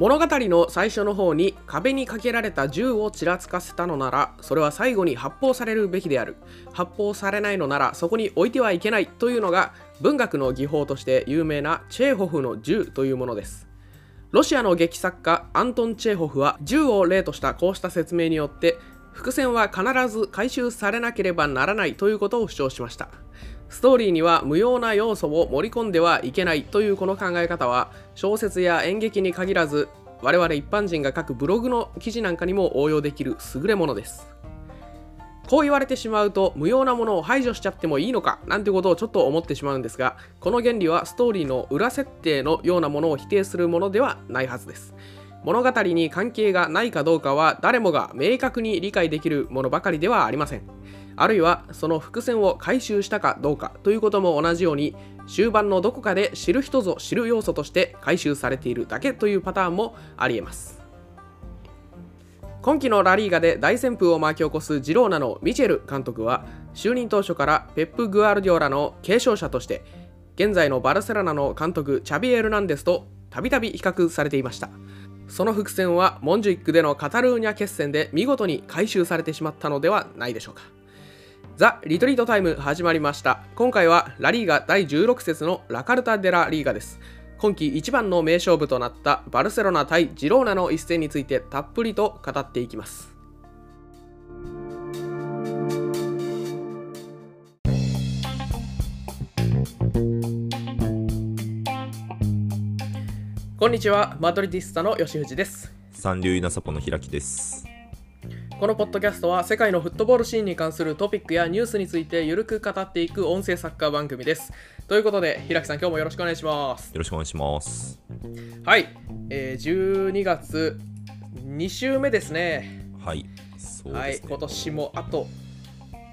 物語の最初の方に壁にかけられた銃をちらつかせたのならそれは最後に発砲されるべきである。発砲されないのならそこに置いてはいけないというのが文学の技法として有名なチェーホフの銃というものです。ロシアの劇作家アントン・チェーホフは銃を例としたこうした説明によって伏線は必ず回収されなければならないということを主張しました。ストーリーには無用な要素を盛り込んではいけないというこの考え方は小説や演劇に限らず我々一般人が書くブログの記事なんかにも応用できる優れものです。こう言われてしまうと無用なものを排除しちゃってもいいのかなんてことをちょっと思ってしまうんですがこの原理はストーリーの裏設定のようなものを否定するものではないはずです。物語に関係がないかどうかは誰もが明確に理解できるものばかりではありません。あるいはその伏線を回収したかどうかということも同じように終盤のどこかで知る人ぞ知る要素として回収されているだけというパターンもありえます。今季のラリーガで大旋風を巻き起こすジローナのミチェル監督は就任当初からペップ・グアルディオラの継承者として現在のバルセロナの監督チャビエル・ナンデスとたびたび比較されていました。その伏線はモンジュイックでのカタルーニャ決戦で見事に回収されてしまったのではないでしょうか。ザ・リトリートタイム始まりました。今回はラリーガ第16節のラカルタ・デラ・リーガです。今季一番の名勝負となったバルセロナ対ジローナの一戦についてたっぷりと語っていきます。こんにちは。マドリディスタの吉藤です。三流稲サポの開きです。このポッドキャストは世界のフットボールシーンに関するトピックやニュースについてゆるく語っていく音声サッカー番組です。ということで平木さん今日もよろしくお願いします。よろしくお願い。しますはい、えー、12月2週目ですね。はい。そうはいですね、今年もあと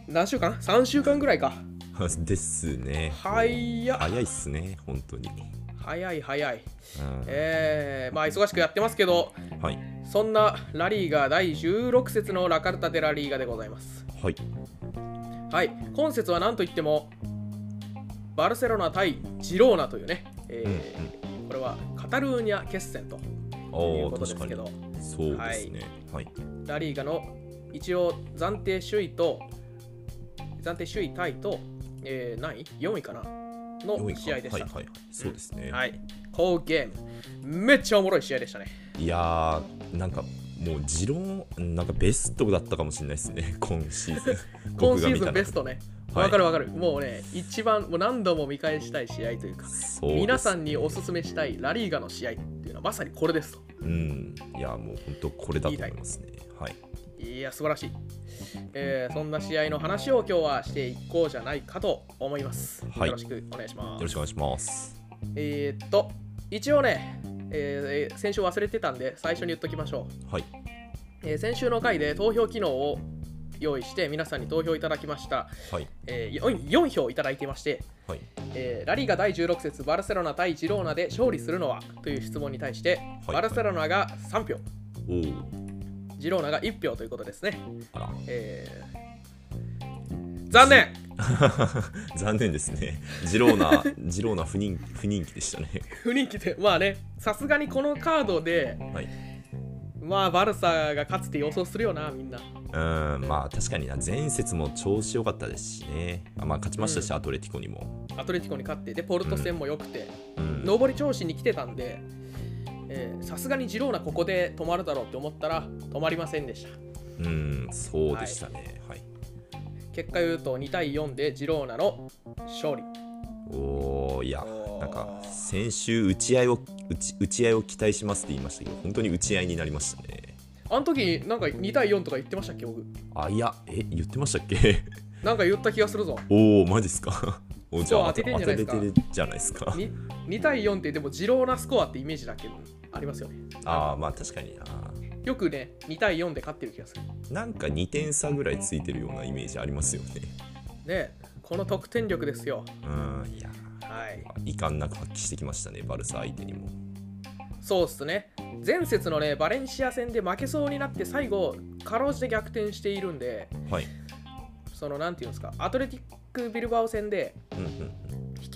何週間 ?3 週間ぐらいか。ですね。早っ。早いっすね。本当に、早い早い。うん。えー、まあ忙しくやってますけどはいそんなラリーが第16節のラカルタ・デラ・リーガでございます。はい。はい。今節は何といってもバルセロナ対ジローナというね、えーこれはカタルーニャ決戦ということですけど。そうですね。はい。ラリーガの一応暫定首位と暫定首位タイと、えー、何位 ?4 位かな？の4位か。試合でした。はいはいはい。そうですね、はい。好ゲーム。めっちゃおもろい試合でしたね。い、やーなんかもう持論なんかベストだったかもしれないですね 今シーズン 今シーズンベストね。はいわかるわかる。もうね、一番、もう何度も見返したい試合というか、ね皆さんにおすすめしたいラリーガの試合っていうのはまさにこれですと。うんいやもう本当これだと思いますねはいいや、素晴らしい。えーそんな試合の話を今日はしていこうじゃないかと思います。はいよろしくお願いしますよろ。しくお願いしますえーっと、一応ね、えー先週忘れてたんで、最初に言っときましょう。はい。えー先週の回で投票機能を用意して、皆さんに投票いただきました。はい。えー 4, 4票いただいていまして、はい。えーラリーが第16節、バルセロナ対ジローナで勝利するのは？という質問に対して、はい。バルセロナが3票、おおジローナが1票ということですね。あら。えー残念 残念ですね。ジローナ、ジローナ不人不人気でしたね。不人気で、まあね、さすがにこのカードで、はい。まあ、バルサが勝つって予想するよな、みんな。うん、まあ確かにな、前節も調子良かったですしね。あまあ勝ちましたし、アトレティコにも。アトレティコに勝って、で、ポルト戦も良くて、うん、上り調子に来てたんで、えーさすがにジローナここで止まるだろうって思ったら止まりませんでした。うん、そうでしたね。はい。結果言うと2対4でジローナの勝利。おおいやなんか先週打ち合いを打ち打ち合いを期待しますって言いましたけど本当に打ち合いになりましたね。あの時なんか2対4とか言ってましたっけ僕？あいやえ言ってましたっけ？なんか言った気がするぞ。おおマジっすか？おじゃあそう当ててんじゃないですか。当てれてるじゃないですか。2, 2対4ってでもジローナスコアってイメージだけどありますよね。ああまあ確かになよくね、2対4で勝ってる気がする。なんか2点差ぐらいついてるようなイメージありますよねねこの得点力ですよ。うんいやはい。遺憾なく発揮してきましたねバルサ相手にもそうっすね。前節のね、バレンシア戦で負けそうになって最後、かろうじて逆転しているんで、はいそのなんていうんですか、アトレティックビルバオ戦でうんうん引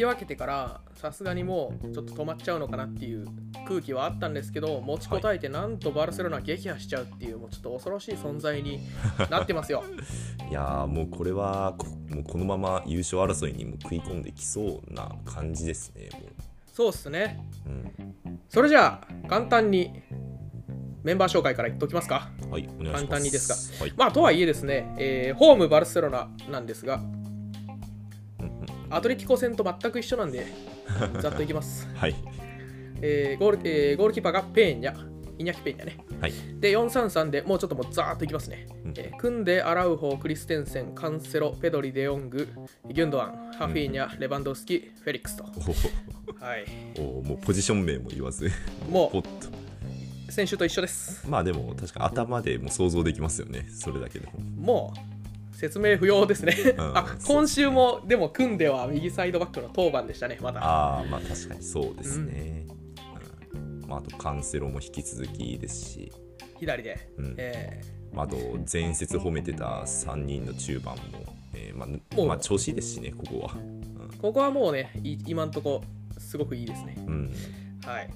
き分けてから、さすがにもうちょっと止まっちゃうのかなっていう空気はあったんですけど持ちこたえてなんとバルセロナ撃破しちゃうっていうもうちょっと恐ろしい存在に なってますよ。いやーもうこれはこもうこのまま優勝争いにも食い込んできそうな感じですねもそうっすね。う、うん、それじゃあ簡単にメンバー紹介から言っておきますか。はい簡単にですが。はい、まあとはいえですね、えーホームバルセロナなんですがアトレティコ戦と全く一緒なんで ざっといきます、はい。えーゴールえーゴールキーパーがペーニャイニャキペーニャね。はい。で433でもうちょっともうザーッといきますね、うん。えークンデ、アラウホ、クリステンセン、カンセロ、ペドリ、デヨング、ギュンドアン、ハフィーニャ、レバンドフスキ、フェリックスと。はい。おおもうポジション名も言わず。もう。先週と。一緒です。まあでも確か頭でも想像できますよね。それだけでも。もう説明不要ですね。うんあ今週もでもクンデは右サイドバックの当番でしたね、まだ。ああまあ確かにそうですね、うんまあ、あとカンセロも引き続きですし、左で。うんえまあ、あと前節褒めてた3人の中盤も、えーまおあ、まあ調子いいですしねここは、ーここはもうね、い今んとこすごくいいですね。うん、はい。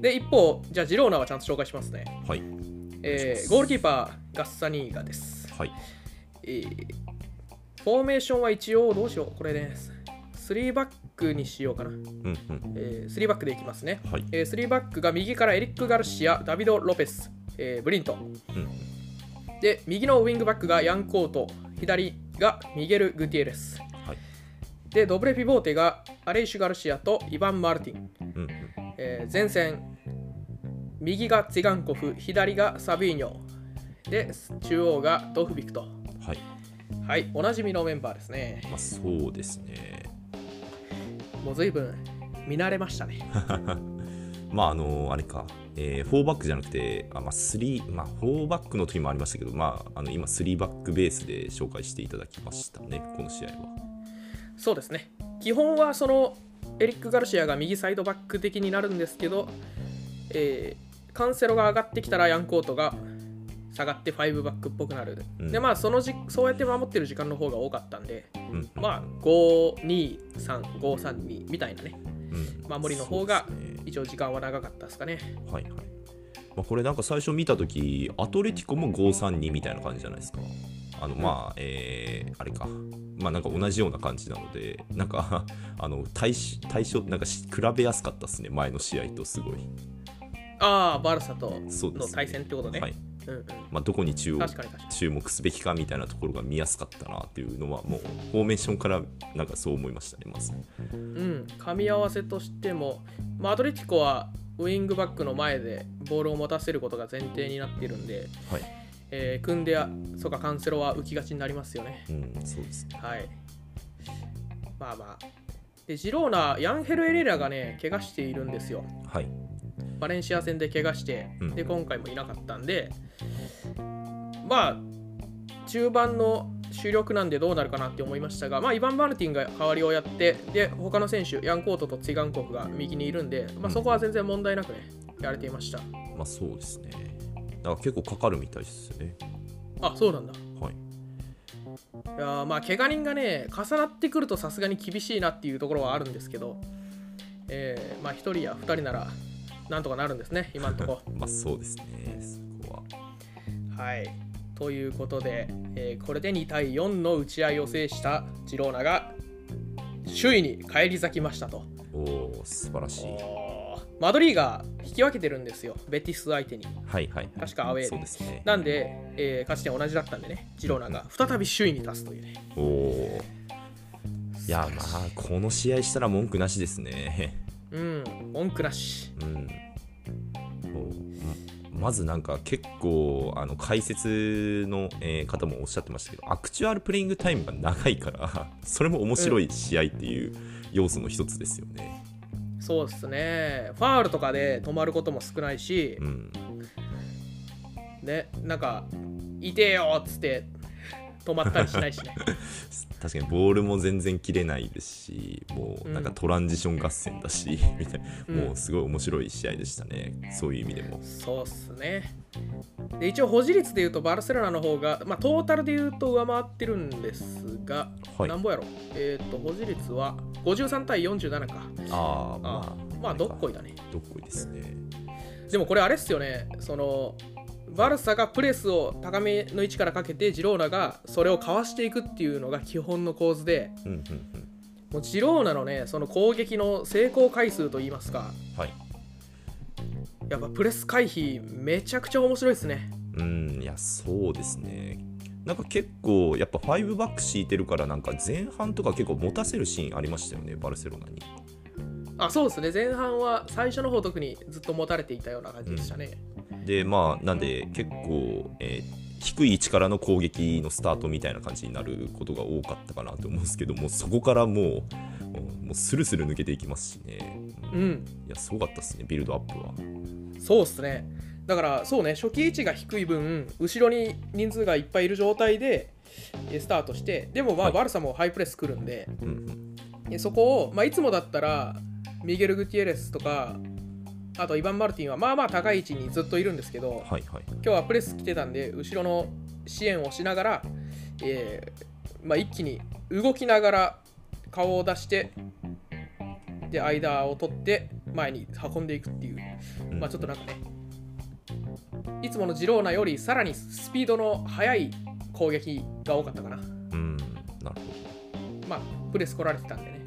で、一方、じゃあジローナはちゃんと紹介しますね。はいえーゴールキーパー、ガッサニーガです。はいえーフォーメーションは一応どうしようこれね3バックにしようかな、うんうん。えー、3バックでいきますね、はい。えー、3バックが右からエリック・ガルシアダビド・ロペス、えーブリント。ンうん。で右のウィングバックがヤンコート左がミゲル・グティエレス。はい。でドブレピボーテがアレイシュ・ガルシアとイヴァン・マルティン、うんうん。えー前線右がツィガンコフ左がサビーニョ。で中央がドフビクとはい。はいおなじみのメンバーですね。まあそうですね。もう随分見慣れましたね。まああのあれか、えー、4バックじゃなくてあ、まあ、3まあ4バックの時もありましたけどまああの今3バックベースで紹介していただきましたねこの試合は。そうですね。基本はそのエリック・ガルシアが右サイドバック的になるんですけど、えーカンセロが上がってきたらヤンコートが下がって5バックっぽくなる。うんで、まあそのじ、そうやって守ってる時間の方が多かったんで、うんまあ、5-2-3、5-3-2みたいなね、うん守りの方が一応時間は長かったですかね。はいはい。まあ、これなんか最初見たとき、アトレティコも532みたいな感じじゃないですか。あの、まあ、えー、あれか。まあなんか同じような感じなので、なんか、あの、対し対象、なんかし比べやすかったですね、前の試合とすごい。ああ、バルサとの対戦ってことね。はい。うんうん、まあ、どこに注確かに確かに。注目すべきかみたいなところが見やすかったなっていうのは、もう、フォーメーションからなんかそう思いましたね、まず。うん、噛み合わせとしても、まあ、アトレティコはウイングバックの前でボールを持たせることが前提になっているんで、はい。えー、組んでや、そうか、カンセロは浮きがちになりますよね。うん、そうですね。はい。まあまあ。で、ジローナ、ヤンヘル・エレラがね、怪我しているんですよ。はい。バレンシア戦で怪我してうん、で、今回もいなかったんで、まあ、中盤の主力なんでどうなるかなって思いましたが、まあ、イヴァン・マルティンが代わりをやって、で、他の選手、ヤンコートとツィガンコフが右にいるんで、まあ、そこは全然問題なくね、やれていました。まあそうですね。なんか結構かかるみたいですね。あ、そうなんだ。はい。いやーまあ怪我人がね重なってくるとさすがに厳しいなっていうところはあるんですけど、えーまあ1人や2人ならなんとかなるんですね今のとこ まあそうですね、そこは。はいということで、えーこれで2対4の打ち合いを制したジローナが首位に返り咲きましたとおお素晴らしい。マドリーが引き分けてるんですよベティス相手にはいはい。確かアウェーでそうですね。なんで、えー勝ち点同じだったんでねジローナが再び首位に立つというねおお。いやまあこの試合したら文句なしですね。うん文句なしうん。おまずなんか結構あの解説の、えー方もおっしゃってましたけど actual playing time が長いから それも面白い試合っていう要素の一つですよね。そうですね。ファールとかで止まることも少ないしう、ん。ね、なんか、いてえよっつって、止まったりしないしね。確かにボールも全然切れないですしもうなんかトランジション合戦だし、みたいうん。もうすごい面白い試合でしたね。そういう意味でも。そうっすね。で一応保持率でいうとバルセロナの方が、まあ、トータルでいうと上回ってるんですが、はい。なんぼやろ？えっ、と保持率は53対47か。ああまああまあどっこいだね。どっこいですね。でもこれあれっすよね。そのバルサがプレスを高めの位置からかけてジローナがそれをかわしていくっていうのが基本の構図でうんうんうん。もうジローナのねその攻撃の成功回数といいますか。はい。やっぱプレス回避めちゃくちゃ面白いですね。うんいやそうですね。なんか結構やっぱ5バック敷いてるからなんか前半とか結構持たせるシーンありましたよねバルセロナに。あそうですね。前半は最初の方特にずっと持たれていたような感じでしたね、でまあなんで結構、えー低い位置からの攻撃のスタートみたいな感じになることが多かったかなと思うんですけどもそこからもうもうスルスル抜けていきますしね、うん。うん。いやすごかったですねビルドアップは。そうっすね。だからそうね初期位置が低い分後ろに人数がいっぱいいる状態でえスタートしてでもまあ、はい。バルサもハイプレス来るんでうんうん。えそこを、まあ、いつもだったらミゲル・グティエレスとかあとイヴァン・マルティンはまあまあ高い位置にずっといるんですけどはいはい。今日はプレス来てたんで後ろの支援をしながら、えーまあ、一気に動きながら顔を出してで間を取って前に運んでいくっていう、うん。まあちょっとなんかねいつものジローナよりさらにスピードの速い攻撃が多かったかな。うんなるまあプレス来られてたんでね、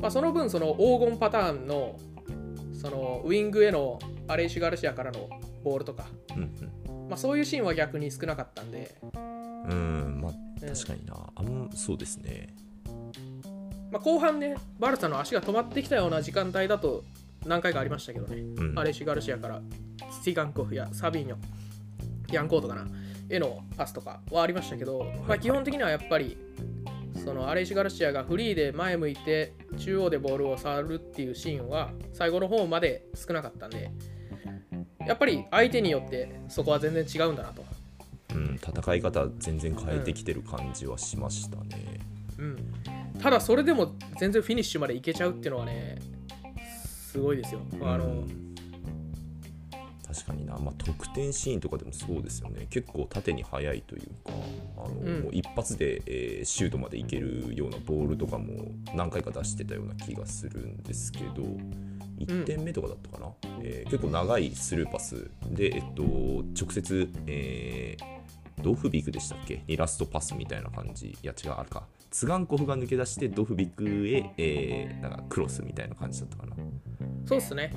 まあ、その分その黄金パターンのそのウイングへのアレイシュ・ガルシアからのボールとか、ほどうん。まあ、そういうシーンは逆に少なかったんで、うんうんまあうん。確かにな。あんそうですね。まあ、後半ねバルサの足が止まってきたような時間帯だと何回かありましたけどね、うん。アレイシュ・ガルシアから。スティガンコフやサビーニョヤンコートかな。へのパスとかはありましたけど、まあ、基本的にはやっぱりそのアレイシュ・ガルシアがフリーで前向いて中央でボールを触るっていうシーンは最後の方まで少なかったんでやっぱり相手によってそこは全然違うんだなと、うん、戦い方全然変えてきてる感じはしましたね。うん、ただそれでも全然フィニッシュまでいけちゃうっていうのはねすごいですよ。あの、うん確かにな、まあ、得点シーンとかでもそうですよね。結構縦に速いというかあの、うん。もう一発で、えーシュートまでいけるようなボールとかも何回か出してたような気がするんですけど1点目とかだったかな、えー結構長いスルーパスで、えっと、直接、えードフビクでしたっけ？にラストパスみたいな感じ。いや違うあれか。ツガンコフが抜け出してドフビクへ、えーなんかクロスみたいな感じだったかな。そうっすね。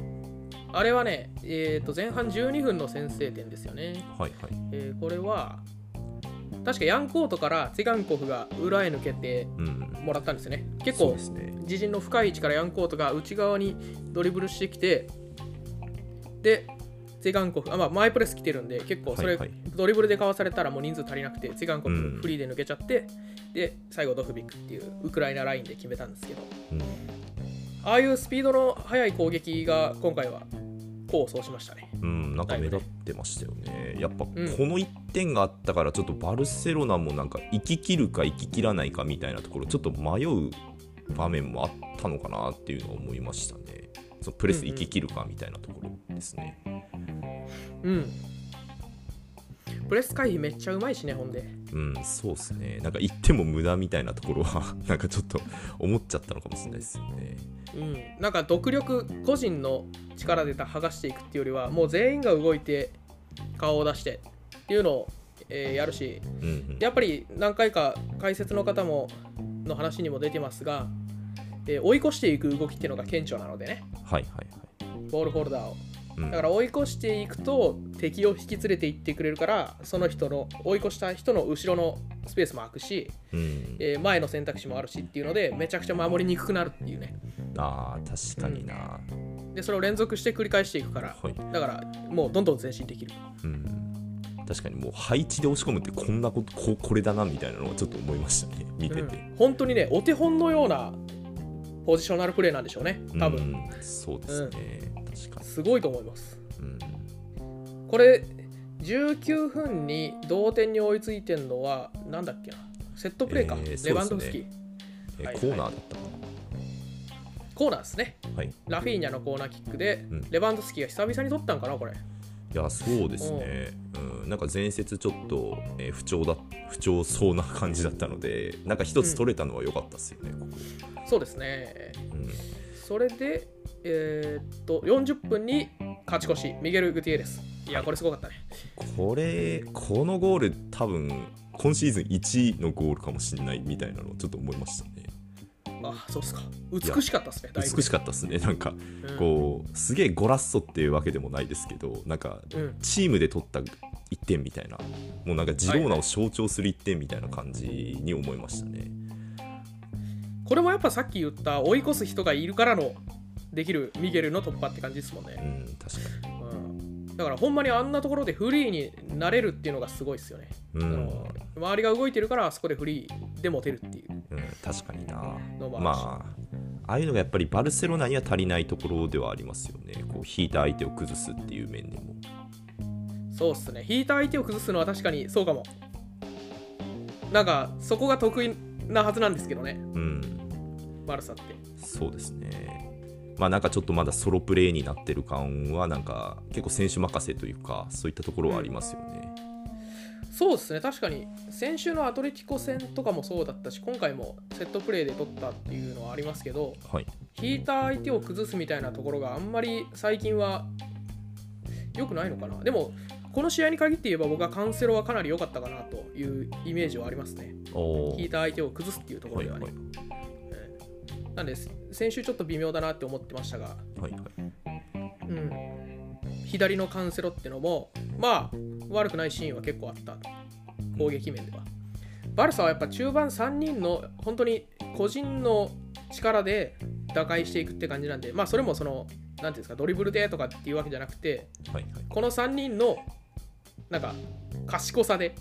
あれはね、えー、と前半12分の先制点ですよね。はいはい。えーこれは、確かヤンコートからツィガンコフが裏へ抜けてうん。もらったんですよね。結構そうで、すね。自陣の深い位置からヤンコートが内側にドリブルしてきて、で、ツィガンコフ、あまあ、マイプレス来てるんで、結構それ、はいはい。ドリブルでかわされたらもう人数足りなくて、ツィガンコフうん。フリーで抜けちゃって、で、最後ドフビックっていうウクライナラインで決めたんですけど、うん。ああいうスピードの速い攻撃が今回は功を奏しましたね。うん、なんか目立ってましたよね。やっぱこうんの1点があったから、ちょっとバルセロナもなんか生き切るか生き切らないかみたいなところ、ちょっと迷う場面もあったのかなっていうのは思いましたね。そのプレス生き切るかみたいなところですね。うん。プレス回避めっちゃうまいしね、ほんで。うん、そうっすね。なんか言っても無駄みたいなところは、なんかちょっと思っちゃったのかもしれないですよね。うん。なんか独力、個人の力で剥がしていくっていうよりは、もう全員が動いて顔を出してっていうのを、えーやるし、うん、うん。やっぱり何回か解説の方もの話にも出てますが、えー追い越していく動きっていうのが顕著なのでね、はいはいはい。ボールホルダーを。うんだから追い越していくと敵を引き連れていってくれるからその人の追い越した人の後ろのスペースも空くし、うん、えー前の選択肢もあるしっていうのでめちゃくちゃ守りにくくなるっていうねああ、確かにな。でそれを連続して繰り返していくから。はい。だからもうどんどん前進できる。うん。確かにもう配置で押し込むってこんなことここれだなみたいなのはちょっと思いましたね。見てて、うん。本当にねお手本のようなポジショナルプレーなんでしょうね。多分、うんそうですね、確かに、すごいと思います。うん。これ19分に同点に追いついてんのはなんだっけな。セットプレーか、えーそうですね。レバンドフスキ。えはいコーナーだったかコーナーですね。なはい。ラフィーニャのコーナーキックで、うん。レバンドフスキが久々に取ったんかなこれ。いやそうですね、うん、なんか前節ちょっと、えー不調だ不調そうな感じだったのでなんか一つ取れたのは良かったですよね、ここ、そうですね。うん、それでえーっと40分に勝ち越し。ミゲル・グティエレス。いやこれすごかったね。これこのゴール多分今シーズン1位のゴールかもしれないみたいなのをちょっと思いましたねあそうっすか。美しかったですね美しかったですね。なんかうん。こうすげえゴラッソっていうわけでもないですけどなんかうん。チームで取った1点みたいな。もうなんかジローナを象徴する1点みたいな感じに思いましたね、これもやっぱさっき言った追い越す人がいるからのできるミゲルの突破って感じですもんうね、ん確かうん、だからほんまにあんなところでフリーになれるっていうのがすごいですよね、にうん、周りが動いてるからあそこでフリーで持てるっていう。うん、確かにな。まあああいうのがやっぱりバルセロナには足りないところではありますよね。こう引いた相手を崩すっていう面でも。そうっすね。引いた相手を崩すのは確かにそうかも。なんかそこが得意なはずなんですけどね。うん。バルサって。そうですね。まあなんかちょっとまだソロプレーになってる感はなんか結構選手任せというかそういったところはありますよね。そうですね。確かに先週のアトレティコ戦とかもそうだったし今回もセットプレーで取ったっていうのはありますけどはい。引いた相手を崩すみたいなところがあんまり最近は良くないのかな。でもこの試合に限って言えば僕はカンセロはかなり良かったかなというイメージはありますね。引いた相手を崩すっていうところではね、はいえー。なんで先週ちょっと微妙だなって思ってましたが、はいはい。うん、左のカンセロってのもまあ悪くないシーンは結構あった攻撃面ではバルサはやっぱ中盤3人の本当に個人の力で打開していくって感じなんでまあそれもその何ていうんですかドリブルでとかっていうわけじゃなくてはいはい。この3人のなんか賢さで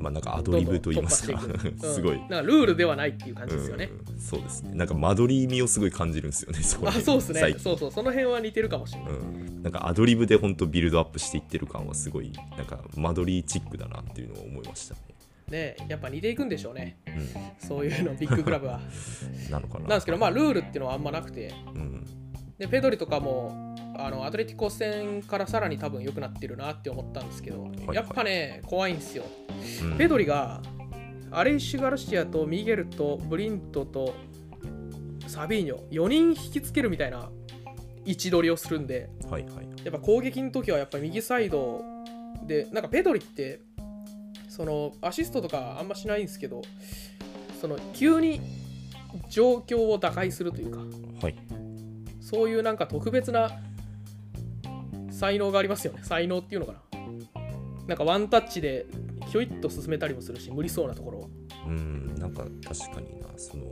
まあなんかアドリブと言いますか。すごい。なんかルールではないっていう感じですよね、うん。そうですね。なんか間取り味をすごい感じるんですよね。そあ辺。そうですね。そうそう。その辺は似てるかもしれない、うん、なんかアドリブで本当ビルドアップしていってる感はすごいなんか間取りチックだなっていうのを思いましたね。ねやっぱ似ていくんでしょうね。うそういうのビッグクラブは。ん、なのかな。なんですけどまあルールっていうのはあんまなくて。うん、でペドリとかもあのアトレティコ戦からさらに多分良くなってるなって思ったんですけど、はいやっぱね怖いんですようんペドリがアレイシュ・ガルシアとミゲルとブリントとサビーニョ4人引きつけるみたいな位置取りをするんではいはい。やっぱ攻撃の時はやっぱ右サイドでなんかペドリってそのアシストとかあんましないんですけどその急に状況を打開するというかはい。そういうなんか特別な才能がありますよね。才能っていうのかな。なんかワンタッチでひょいっと進めたりもするし無理そうなところをうん、なんか確かにな、その、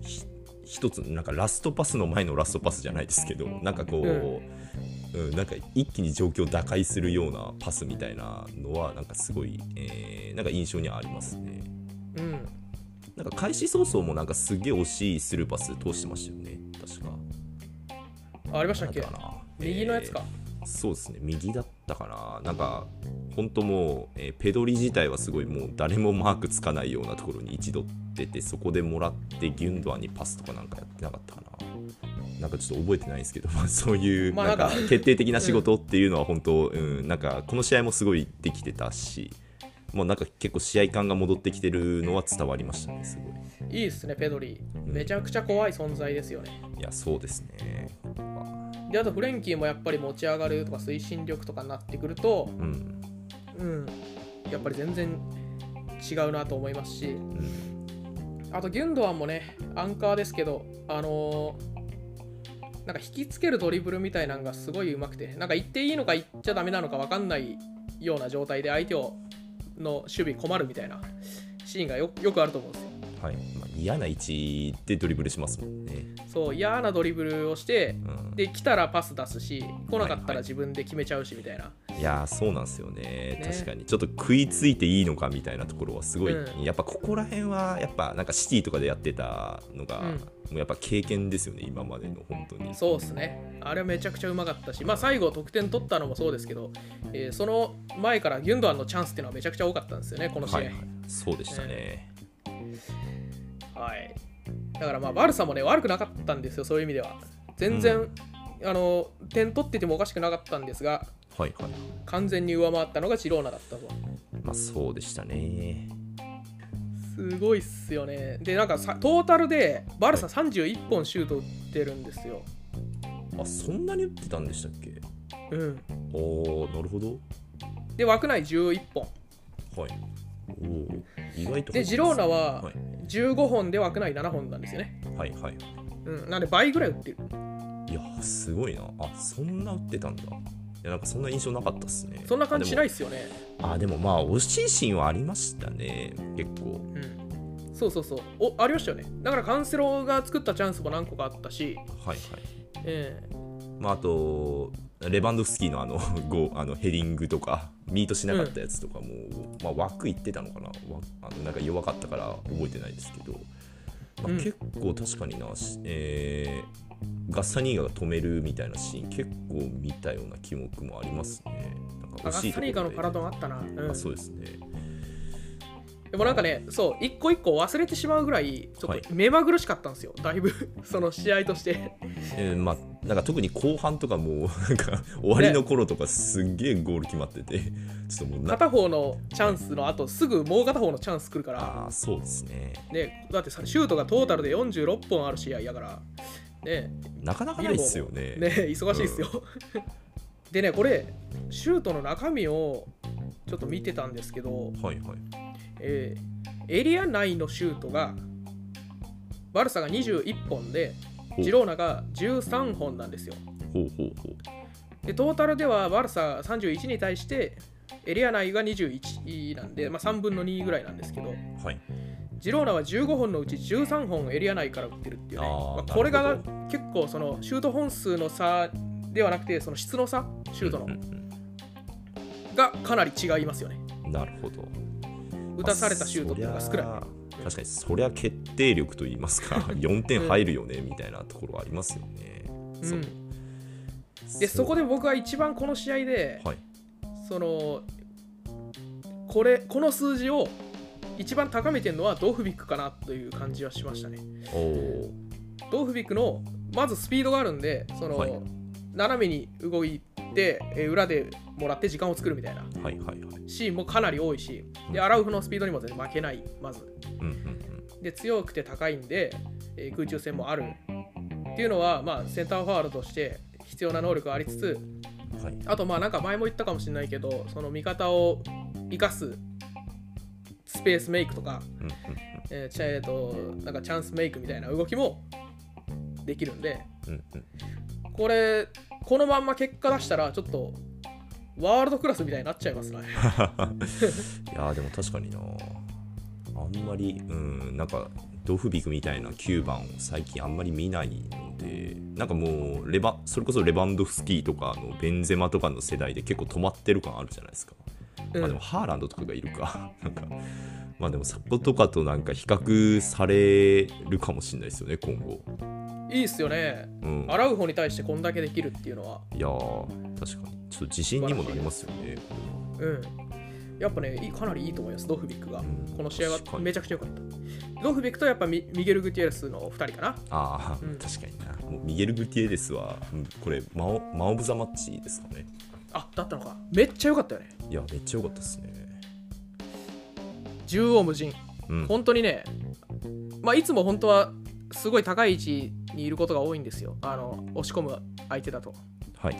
ひ一つ、なんかラストパスの前のラストパスじゃないですけど、なんかこう、うん、なんか一気に状況を打開するようなパスみたいなのは、なんかすごい、えーなんか印象にはありますね。うん。なんか開始早々もなんかすげえ惜しいスルーパス通してましたよね、確か。あありましたっけ？右のやつか、そうですね、右だったかな、なんか、本当もう、えーペドリ自体はすごいもう誰もマークつかないようなところに一度出て、そこでもらって、ギュンドアンにパスとかなんかやってなかったかな。なんかちょっと覚えてないんですけど、まあ、そういうまあなんか決定的な仕事っていうのは本当、うん、なんかこの試合もすごいできてたし、もうなんか結構試合感が戻ってきてるのは伝わりましたね、すごい。いいですねペドリめちゃくちゃ怖い存在ですよねいや、そうですね。であとフレンキーもやっぱり持ち上がるとか推進力とかになってくるとうん、うんやっぱり全然違うなと思いますし。うん、あとギュンドアンもねアンカーですけどあのーなんか引きつけるドリブルみたいなのがすごい上手くてなんか言っていいのか言っちゃダメなのか分かんないような状態で相手をの守備困るみたいなシーンがよよくあると思うんですよ。はい。まあ、嫌な位置でドリブルしますもんね。そう嫌なドリブルをしてうん、で来たらパス出すし来なかったはいはい。ら自分で決めちゃうしみたいな、いやーそうなんですよね。ね。確かに。ちょっと食いついていいのかみたいなところはすごい、うん。やっぱここら辺はやっぱなんかシティとかでやってたのが、うん。もうやっぱ経験ですよね今までの本当に。そうですね。あれはめちゃくちゃうまかったし、まあ最後得点取ったのもそうですけど、えーその前からギュンドアンのチャンスっていうのはめちゃくちゃ多かったんですよね、この試合。はいはい。そうでしたね、はい。だからまあバルサもね、悪くなかったんですよ、そういう意味では。全然、うんあの点取っててもおかしくなかったんですが、はいはい完全に上回ったのがジローナだったと。まあそうでしたねすごいっすよね。で、なんかさトータルでバルサ31本シュート打ってるんですよ。あそんなに打ってたんでしたっけ？うん。おーなるほどで、枠内11本。はい意外とで、ジローナははい15本で枠内7本なんですよね。はいはいうん。なんで倍ぐらい打ってる。いやすごいなあそんな打ってたんだいやなんかそんな印象なかったっすねそんな感じしないいっすよね。あでもまあ惜しいシーンはありましたね結構うん。そうそうそう。お、ありましたよね。だからカンセロが作ったチャンスも何個かあったし、はいはいええまあ、あとレバンドフスキーのあの ゴーあのヘディングとかミートしなかったやつとかも、まあ、枠いってたのかな？わあのなんか弱かったから覚えてないですけど、まあうん結構確かにな、しえーガッサニーガが止めるみたいなシーン結構見たような記憶もありますね。なんか惜しいところでッサニーカのパラドンあったな。うんあそうですね。でもなんかね、そう、一個一個忘れてしまうぐらい、ちょはいっと目まぐるしかったんですよ、だいぶ、その試合として。えーまあ、なんか特に後半とかもう なんか終わりの頃とかすんげえゴール決まってて、ちょっともうな片方のチャンスの後、すぐもう片方のチャンス来るから、あーそうですね。ね、だってさ、シュートがトータルで46本ある試合やから、ね、なかなかないですよね。ね、忙しいですよ。でね、これ、シュートの中身をちょっと見てたんですけど、はいはい。えーエリア内のシュートがバルサが21本でジローナが13本なんですよ。ほうほうほう。でトータルではバルサ31に対してエリア内が21なんで、まあ、3分の2ぐらいなんですけどはい。ジローナは15本のうち13本エリア内から打ってるっていうね。まあこれが結構そのシュート本数の差ではなくてその質の差シュートの、うんうんがかなり違いますよね。うんなるほど。打たされたシュートっていうのが少ない、確かにそりゃ決定力と言いますか 4点入るよねみたいなところありますよね、うん。そう。でそこでで僕は一番この試合で、はい。そのこれこの数字を一番高めてるのはドーフビックかなという感じはしましたね。ドー。フビックのまずスピードがあるんでその、はい。斜めに動いてえー裏でもらって時間を作るみたいな。シーンもかなり多いしでアラウフのスピードにも全然負けないまず。で強くて高いんで、えー空中戦もある。っていうのは、まあ、センターフォワードとして必要な能力がありつつあとまあなんか前も言ったかもしれないけどその味方を生かすスペースメイクとか、えーチャえーとなんかチャンスメイクみたいな動きもできるんで。これこのまんま結果出したらちょっとワールドクラスみたいになっちゃいますね。いやーでも確かにな。あんまりうんなんかドフビクみたいな9番を最近あんまり見ないのでなんかもうレバそれこそレバンドフスキーとかのベンゼマとかの世代で結構止まってる感あるじゃないですか、うん。まあでもハーランドとかがいるか。なんかまあでもそことかとなんか比較されるかもしれないですよね今後いいっすよね。うんアラウホに対してこんだけできるっていうのは。いやー確かにちょっと自信にもなりますよねうん。やっぱね、いいかなりいいと思います、ドフビックが。うんこの試合はめちゃくちゃ良かった。ドフビックとやっぱミミゲル・グティエレスの2人かな。ああ、うん確かになもうミゲル・グティエレスは、うんこれマオマオブ・ザ・マッチですかねあ、だったのか。めっちゃ良かったよね。いやめっちゃ良かったですね縦横無尽。うん本当にね、まあ、いつも本当はすごい高い位置にいることが多いんですよ。あの押し込む相手だと。はい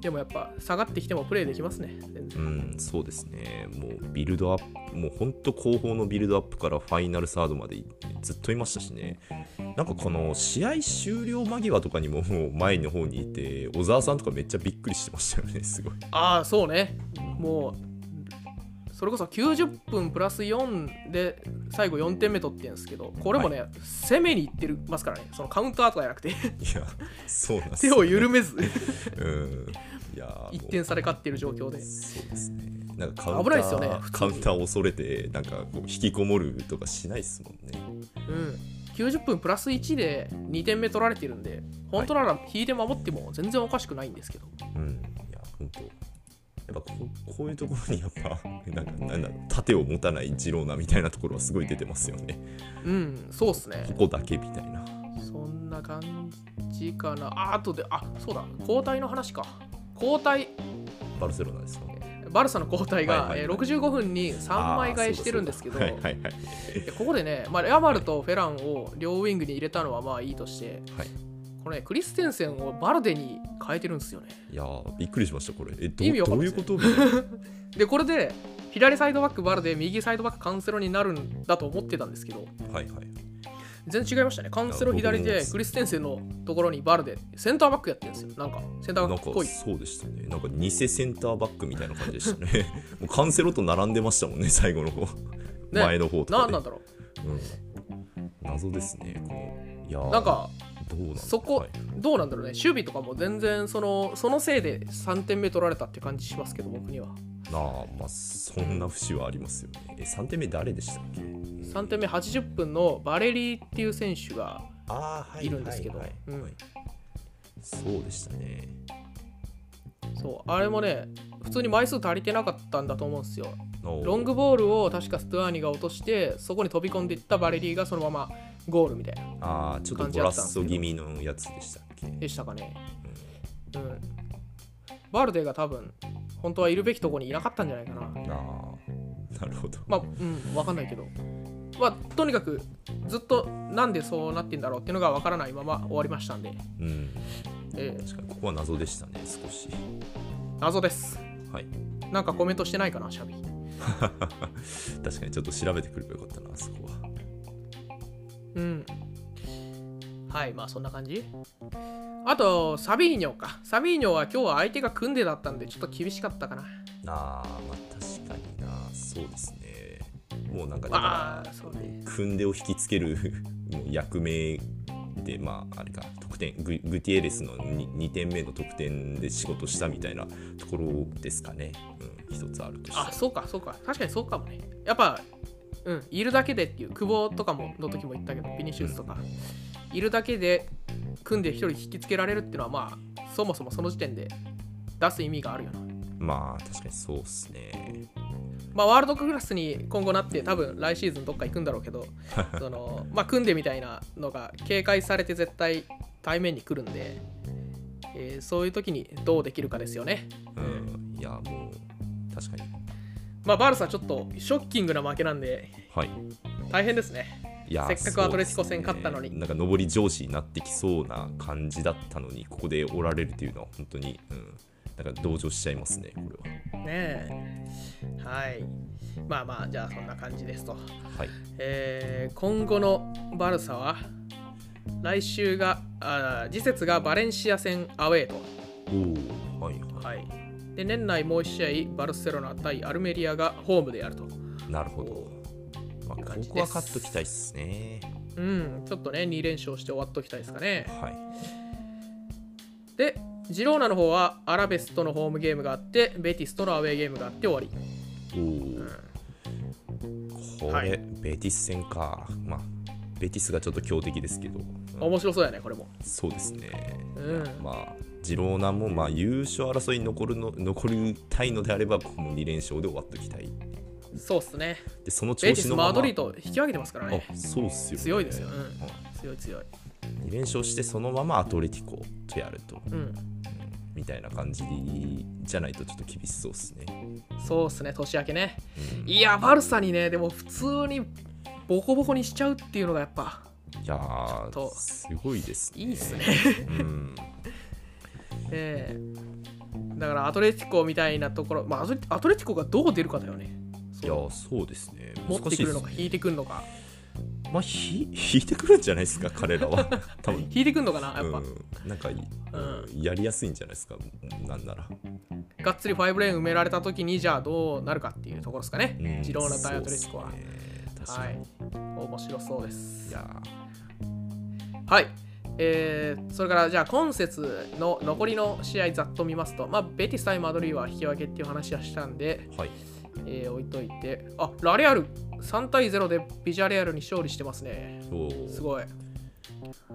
でもやっぱ下がってきてもプレーできますね。全然うんそうですねもうビルドアップもう本当後方のビルドアップからファイナルサードまでずっといましたしねなんかこの試合終了間際とかにももう前の方にいて小沢さんとかめっちゃびっくりしてましたよねすごいああ、そうね。もう、それこそ90分プラス4で最後4点目取ってるんですけどこれもね、攻めにいってるますからね。そのカウンターとかじゃなくて。いやそうなんです 手を緩めず。うん。いやー1点差で勝っている状況で。そうですね。なんかカウンター危ないですよねカウンターを恐れてなんかこう引きこもるとかしないですもんね。うん。90分プラス1で2点目取られてるんで本当なら引いて守っても全然おかしくないんですけど、うん。いや本当やっぱこうこういうところにやっぱ なんかなんだ盾を持たないジローナみたいなところはすごい出てますよね。うんそうっすね。ここだけみたいな。そんな感じかな。ああとであそうだ。交代の話か。交代。バルセロナですか？バルサの交代が、はいはいはい。えー65分に3枚替えしてるんですけど、あーそうだそう。だはいでここでね、まあ、レアマルとフェランを両ウィングに入れたのはまあいいとして。はい、はい、このねクリステンセンをバルデに変えてるんですよね。いやーびっくりしましたこれ。えど意味わかどうんない。いうですこと？でこれで左サイドバックバルデ右サイドバックカンセロになるんだと思ってたんですけど。はいはい全然違いましたね。カンセロ左でクリステンセンのところにバルデセンターバックやってるんですよ。なんかセンターなんかバックっぽい。そうでしたね。なんか偽センターバックみたいな感じでしたね。もうカンセロと並んでましたもんね最後の方、前の方とかで。なんなんだろう。ん、謎ですねこの。いやー。うなんかそこはい。どうなんだろうね。守備とかも全然そのそのせいで3点目取られたって感じしますけど僕には。なあまあそんな節はありますよね。え3点目誰でしたっけ？3点目80分のバレリーっていう選手がいいるんですけど。そうでしたね。そうあれもね普通に枚数足りてなかったんだと思うんですよ。ロングボールを確かストゥアーニが落としてそこに飛び込んでいったバレリーがそのままゴールみたいな。ああちょっとゴラッソ気味のやつでしたっけ？でしたかね。うん。バルデが多分本当はいるべきとこにいなかったんじゃないかな。ああなるほど。まあうん分かんないけど。まあとにかくずっとなんでそうなってんだろうっていうのが分からないまま終わりましたんで、うん。えー。確かにここは謎でしたね少し。謎です。はい。なんかコメントしてないかなシャビ。確かにちょっと調べてくればよかったなそこはうん。はいまあそんな感じ。あとサビーニョか。サビーニョは今日は相手が組んでだったんでちょっと厳しかったかな。あーまあ確かにな。そうですね。もうなんかだあかあそうね。ら組んでを引きつける もう役名でまああれか。得点。ググティエレスの 2, 2点目の得点で仕事したみたいなところですかね、うん、一つあるとしたらあそうかそうか。確かにそうかもね。やっぱうん。いるだけでっていう久保とかもの時も言ったけどビニシウスとか、いるだけで組んで一人引きつけられるっていうのはまあそもそもその時点で出す意味があるよな。まあ確かにそうっすね。まあワールドクラスに今後なって多分来シーズンどっか行くんだろうけど そのまあ組んでみたいなのが警戒されて絶対対面に来るんで、えーそういう時にどうできるかですよね。うん。いやもう確かにまあバルサちょっとショッキングな負けなんではい。大変ですね。いやせっかくアトレティコ戦勝ったのに。ね。なんか上り上司になってきそうな感じだったのにここでおられるというのは本当に、うん、なんか同情しちゃいますねこれは。ねえ。はい。まあまあじゃあそんな感じですと、はい。えー今後のバルサは来週があー次節がバレンシア戦アウェーと。おおで年内もう1試合バルセロナ対アルメリアがホームでやると。いなるほど、まあ、ここは勝っときたいっすね。うんちょっとね2連勝して終わっときたいですかね。はい。でジローナの方はアラベスとのホームゲームがあってベティスとのアウェーゲームがあって終わり。おお、これ、はい。ベティス戦か。まあベティスがちょっと強敵ですけど、うん面白そうやねこれも。そうですね、うん。まあジローナもまあ優勝争いに残るの残りたいのであればこの2連勝で終わっときたい。そうっすね。でその調ベティス子のままマドリード引き分けてますからね。あそうっすよ、ね、強いですよ、うん、強い強い。2連勝してそのままアトレティコとやると、うん。みたいな感じじゃないとちょっと厳しそうですね、そうっすね。年明けね。うん。いやバルサにねでも普通にボコボコにしちゃうっていうのがやっぱいやーと。すごいですね。いいっすね。うん。ええ。だからアトレティコみたいなところ、まあ、アトレティコがどう出るかだよね。いやーそうですね。持ってくるのか引いてくるのか。まあひ 引いてくるんじゃないですか彼らは。多分。引いてくるのかなやっぱ、うん、なんかい、うんやりやすいんじゃないですかなんなら。かがっつり5レーン埋められた時にじゃあどうなるかっていうところですかね、うん。ジローナ対アトレティコは、ね。はに、い。面白そうです。い、やはい。えーそれからじゃあ今節の残りの試合ざっと見ますと、まあ、ベティス対マドリーは引き分けっていう話はしたんで、ーはい。えー置いといてあラレアル3対0でビジャレアルに勝利してますね。すごい。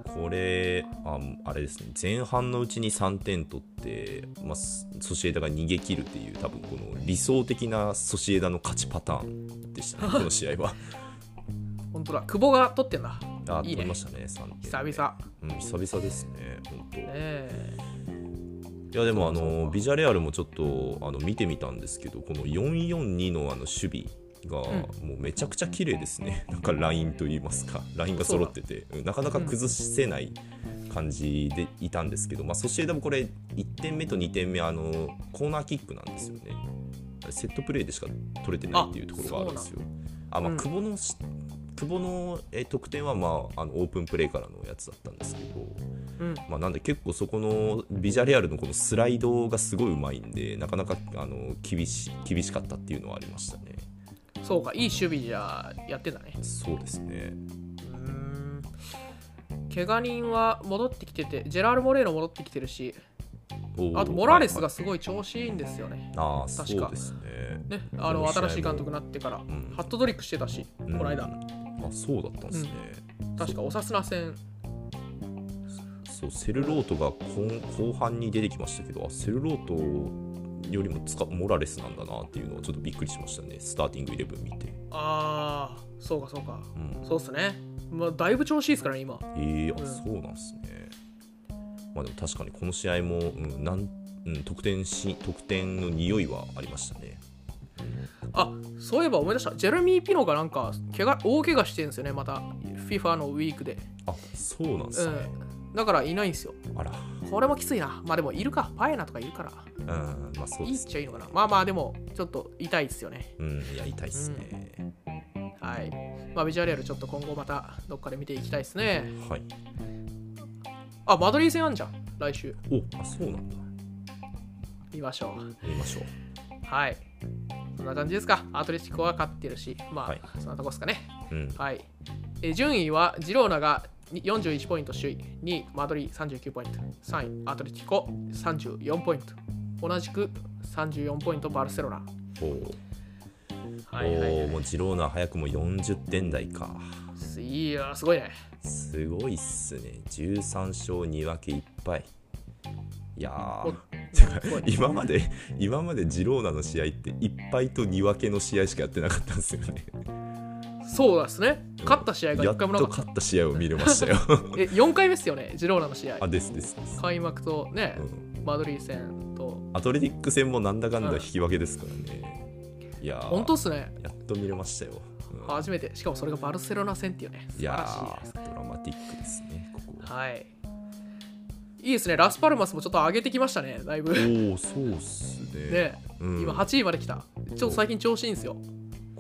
これああれですね。前半のうちに3点取って、まあ、ソソシエダが逃げ切るっていう多分この理想的なソシエダの勝ちパターンでしたね。この試合は本当だ。久保が取ってんだ。あいいね。取りましたね3点久々。うん、久々ですね本当、ねえ。いやでもあのビジャレアルもちょっとあの見てみたんですけどこの442のあの守備がもうめちゃくちゃ綺麗ですね、なんかラインといいますか。ラインが揃ってて。うんなかなか崩せない感じでいたんですけど、まあ、ソシエダもこれ1点目と2点目あのコーナーキックなんですよね。セットプレーでしか取れてないっていうところがあるんですよ。あまあうん。久保のし、久保のえ得点は、まあ、あのオープンプレーからのやつだったんですけど、うん。まあ、なんで結構そこのビジャレアルのこのスライドがすごいうまいんでなかなかあの厳し厳しかったっていうのはありましたね。そうかいい守備じゃやってんだね。そうですね。うーん。怪我人は戻ってきててジェラール・モレーノ戻ってきてるしあとモラレスがすごい調子いいんですよね、ああ確か。そうですね。ねあの新しい監督になってから、ん。ハットトリックしてたし、うん。この間。あそうだったんですね、確かオサスナ戦。そうセルロートが後後半に出てきましたけどあセルロートよりも使モラレスなんだなっていうのはちょっとびっくりしましたね。スターティングイレブン見て、ああそうかそうか。うん、そうっすね、まあ、だいぶ調子いいですからね今。えー、あうん。そうなんですね。まあでも確かにこの試合も、うんなんうん、得点し得点の匂いはありましたね。あそういえば思い出した。ジェレミー・ピノがなんか怪我大怪我してるんですよねまた。FIFA のウィークで、あそうなんですね。うん、だからいないんですよ。あら、これもきついな。まあでもいるか。パエナとかいるから。うん、まあそういいっですね。ちゃいいのかな。まあまあでもちょっと痛いですよね。うん、やりたいですね。はい。まあビジュアルちょっと今後またどっかで見ていきたいですね。はい。あマドリー戦あんじゃん。来週。おあそうなんだ。見ましょう。見ましょう。はい。そんな感じですか。アトレティコは勝ってるし。まあ、はい。そんなとこですかね。うん。はい。えー順位はジローナが41ポイント首位、2位マドリー39ポイント、3位アトレティコ34ポイント、同じく34ポイントバルセロナ。おーはいもうジローナ早くも40点台か。いや、すごいね。すごいっすね。13勝2分け1敗。いや 今まで今までジローナの試合って1敗と2分けの試合しかやってなかったんですよね。そうですね。勝った試合が1やっと回もなかった。勝った試合を見れましたよ。え、4回目っすよね、ジローナの試合あ。ですですです、開幕とね、うんマドリー戦と。アトレティック戦もなんだかんだ引き分けですからね。いやー本当っすね。やっと見れましたよ。うん初めて。しかもそれがバルセロナ戦っていうね。素いや。ードラマティックですね、ここは。はい。いいですね。ラスパルマスもちょっと上げてきましたね、だいぶ。おお、そうっすね。ね、うん今8位まで来た。ちょっと最近調子いいんですよ。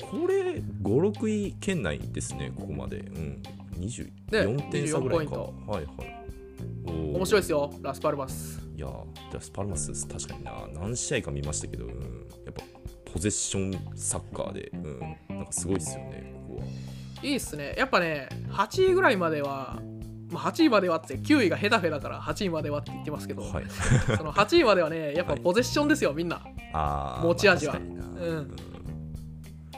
これ、5、6位圏内ですね、ここまで。うん。24点差ぐらいか。24はいはい。面白いですよ、ラスパルマス。いやー、ラスパルマス、確かにな、何試合か見ましたけど、うん、やっぱポゼッションサッカーで、うん、なんかすごいですよね、ここは。いいっすね。やっぱね、8位ぐらいまでは、まあ、8位まではって9位がヘタフェだから8位まではって言ってますけど、はい。その8位まではね、やっぱポゼッションですよ、みんな。持ち味はまあうん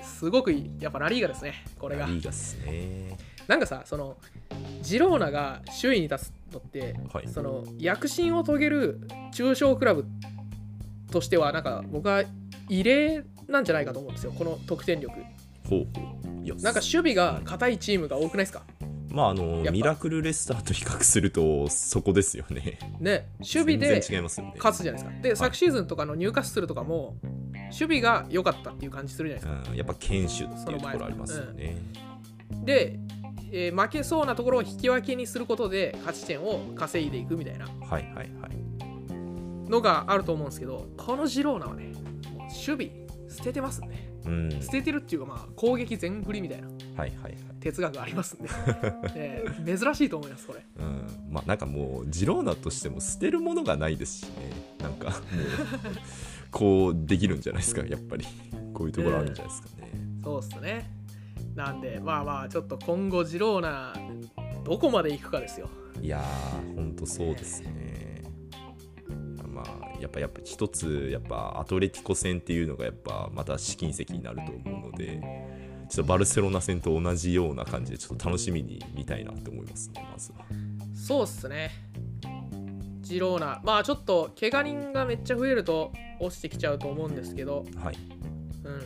すごくいい。やっぱラリーガですね、これが。ラリーガっすね。なんかさ、その、ジローナが首位に立つのって、はいその躍進を遂げる中小クラブとしては、なんか僕は異例なんじゃないかと思うんですよ、この得点力。ほう。いやなんか守備が硬いチームが多くないですか？まああのぱミラクルレスターと比較するとそこですよね。ね、守備で全然違いますよね。勝つじゃないですか。で、昨シーズンとかのニューカッスルとかも、守備が良かったっていう感じするじゃないですか。うん、やっぱ堅守っていうところありますよね。で、えー負けそうなところを引き分けにすることで勝ち点を稼いでいくみたいなはいはいはい。のがあると思うんですけど、このジローナはね、守備捨ててますね。うん、捨ててるっていうか、まあ、攻撃全振りみたいな。はいはいはい。哲学がありますんで、えー珍しいと思いますこれ。うん。まあなんかもうジローナとしても捨てるものがないですしね。なんかもう こうできるんじゃないですかやっぱり。こういうところあるんじゃないですかね、そうっすね。なんでまあまあちょっと今後ジローナどこまで行くかですよ。いやーほんとそうですね。まあやっぱやっぱ一つやっぱアトレティコ戦っていうのがやっぱまた試金石になると思うのでちょっとバルセロナ戦と同じような感じでちょっと楽しみに見たいなって思いますねまずは。そうっすね。ジローナ。まあちょっと怪我人がめっちゃ増えると落ちてきちゃうと思うんですけど。はい。うん。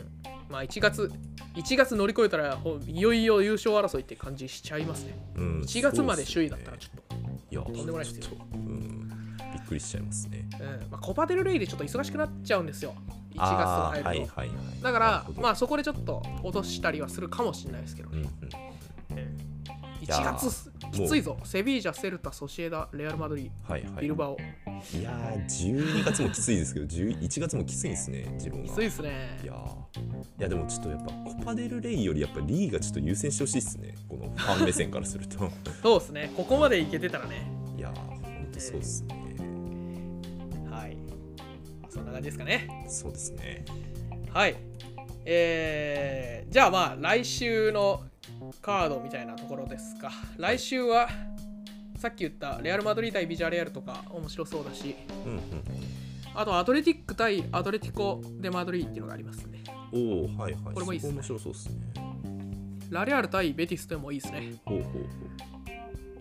まあ1月1月乗り越えたらほいよいよ優勝争いって感じしちゃいますね。うん1月まで首位だったらちょっと、いやとんでもないですよくりしちゃいますね。うん。まあ、コパデルレイでちょっと忙しくなっちゃうんですよ。1月があ入ると、ーはいはいはい。だからまあそこでちょっと落としたりはするかもしれないですけどね、うんうんや1ー月きついぞ。セビージャセルタソシエダレアル・マドリはいはい。ビルバオ。いやー12月もきついですけど11月もきついんですね自分は。きついですね。いやー。いやでもちょっとやっぱコパデルレイよりやっぱリーがちょっと優先してほしいですね。このファン目線からすると。そうですね。ここまでいけてたらね。いやーほんとそうっすね。はいそんな感じですかね。そうですね。はい。えー、じゃあまあ来週のカードみたいなところですか。来週はさっき言ったレアル・マドリー対ビジャレアルとか面白そうだし。うんうん。あとアトレティック対アトレティコ・デ・マドリーっていうのがありますね。おおはいはい。これもいいっすね。面白そうっすね。ラレアル対ベティスでもいいですね。ほうほうほう。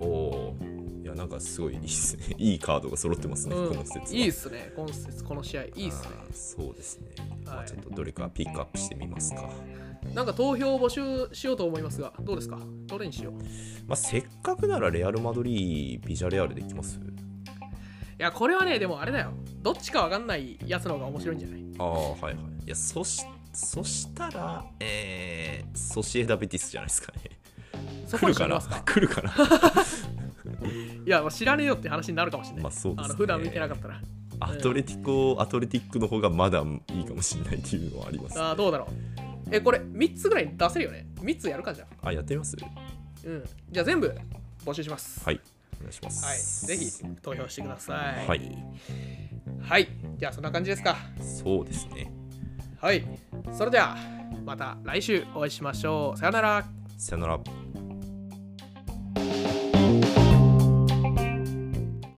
おおいやなんかすごいいいっすね。いいカードが揃ってますね、うん。この説いいっすね。今節この試合いいっすね。そうですね、まあ、はいちょっとどれかピックアップしてみますか、なんか投票を募集しようと思いますがどうですか？どれにしよう？まあ、せっかくならレアル・マドリービジャレアルでいきます？いやこれはねでもあれだよ。どっちかわかんないやつの方が面白いんじゃない？ああはいはい。いやそしそしたらえー、ソシエダ・ベティスじゃないですかね。来るかな？来るかな？いやまあ知らねえよって話になるかもしれない、まあそうですね。の普段見てなかったら。アトレティコアトレティックの方がまだいいかもしれないっていうのはあります、ね、あーどうだろう。えこれ3つぐらい出せるよね。3つやるかじゃあ。あやってみますうん。じゃあ全部募集します。はい。お願いします。はい、ぜひ投票してください。はい。はい、じゃあそんな感じですか。そうですね。はい、それではまた来週お会いしましょう。さよなら。さよなら